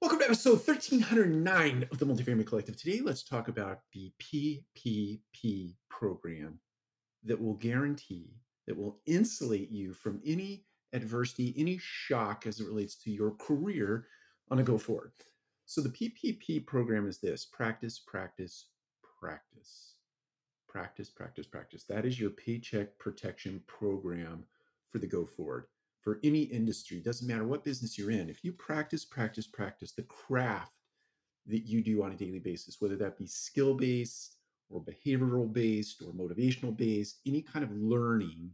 Welcome to episode 1309 of the Multifamily Collective. Today, let's talk about the PPP program that will guarantee, that will insulate you from any adversity, any shock as it relates to your career on a go forward. So, the PPP program is this practice, practice, practice. Practice, practice, practice. That is your paycheck protection program for the go forward for any industry, doesn't matter what business you're in, if you practice, practice, practice the craft that you do on a daily basis, whether that be skill based or behavioral based or motivational based, any kind of learning,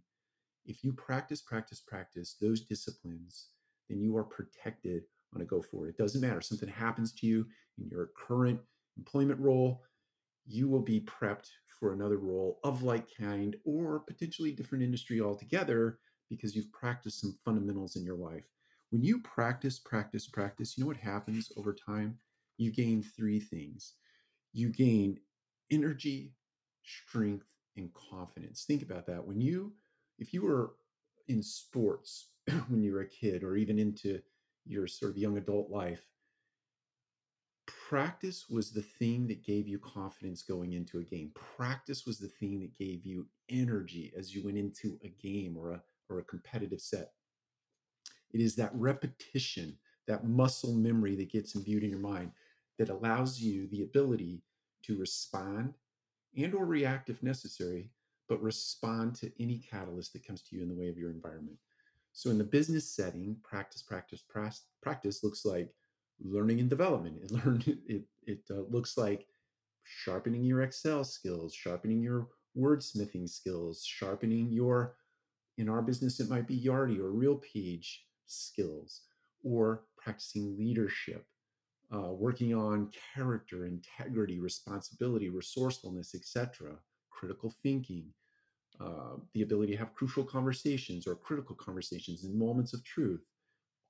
if you practice, practice, practice those disciplines, then you are protected on a go forward. It doesn't matter. Something happens to you in your current employment role, you will be prepped for another role of like kind or potentially different industry altogether because you've practiced some fundamentals in your life. When you practice, practice, practice, you know what happens over time? You gain three things. You gain energy, strength, and confidence. Think about that. When you, if you were in sports when you were a kid or even into your sort of young adult life, practice was the thing that gave you confidence going into a game. Practice was the thing that gave you energy as you went into a game or a or a competitive set. It is that repetition, that muscle memory that gets imbued in your mind that allows you the ability to respond and or react if necessary, but respond to any catalyst that comes to you in the way of your environment. So in the business setting, practice, practice, practice practice looks like learning and development. It learn it it uh, looks like sharpening your Excel skills, sharpening your wordsmithing skills, sharpening your in our business, it might be Yardi or RealPage skills, or practicing leadership, uh, working on character, integrity, responsibility, resourcefulness, etc., critical thinking, uh, the ability to have crucial conversations or critical conversations in moments of truth.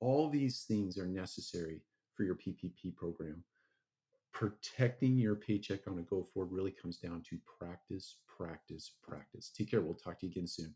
All these things are necessary for your PPP program. Protecting your paycheck on a go forward really comes down to practice, practice, practice. Take care. We'll talk to you again soon.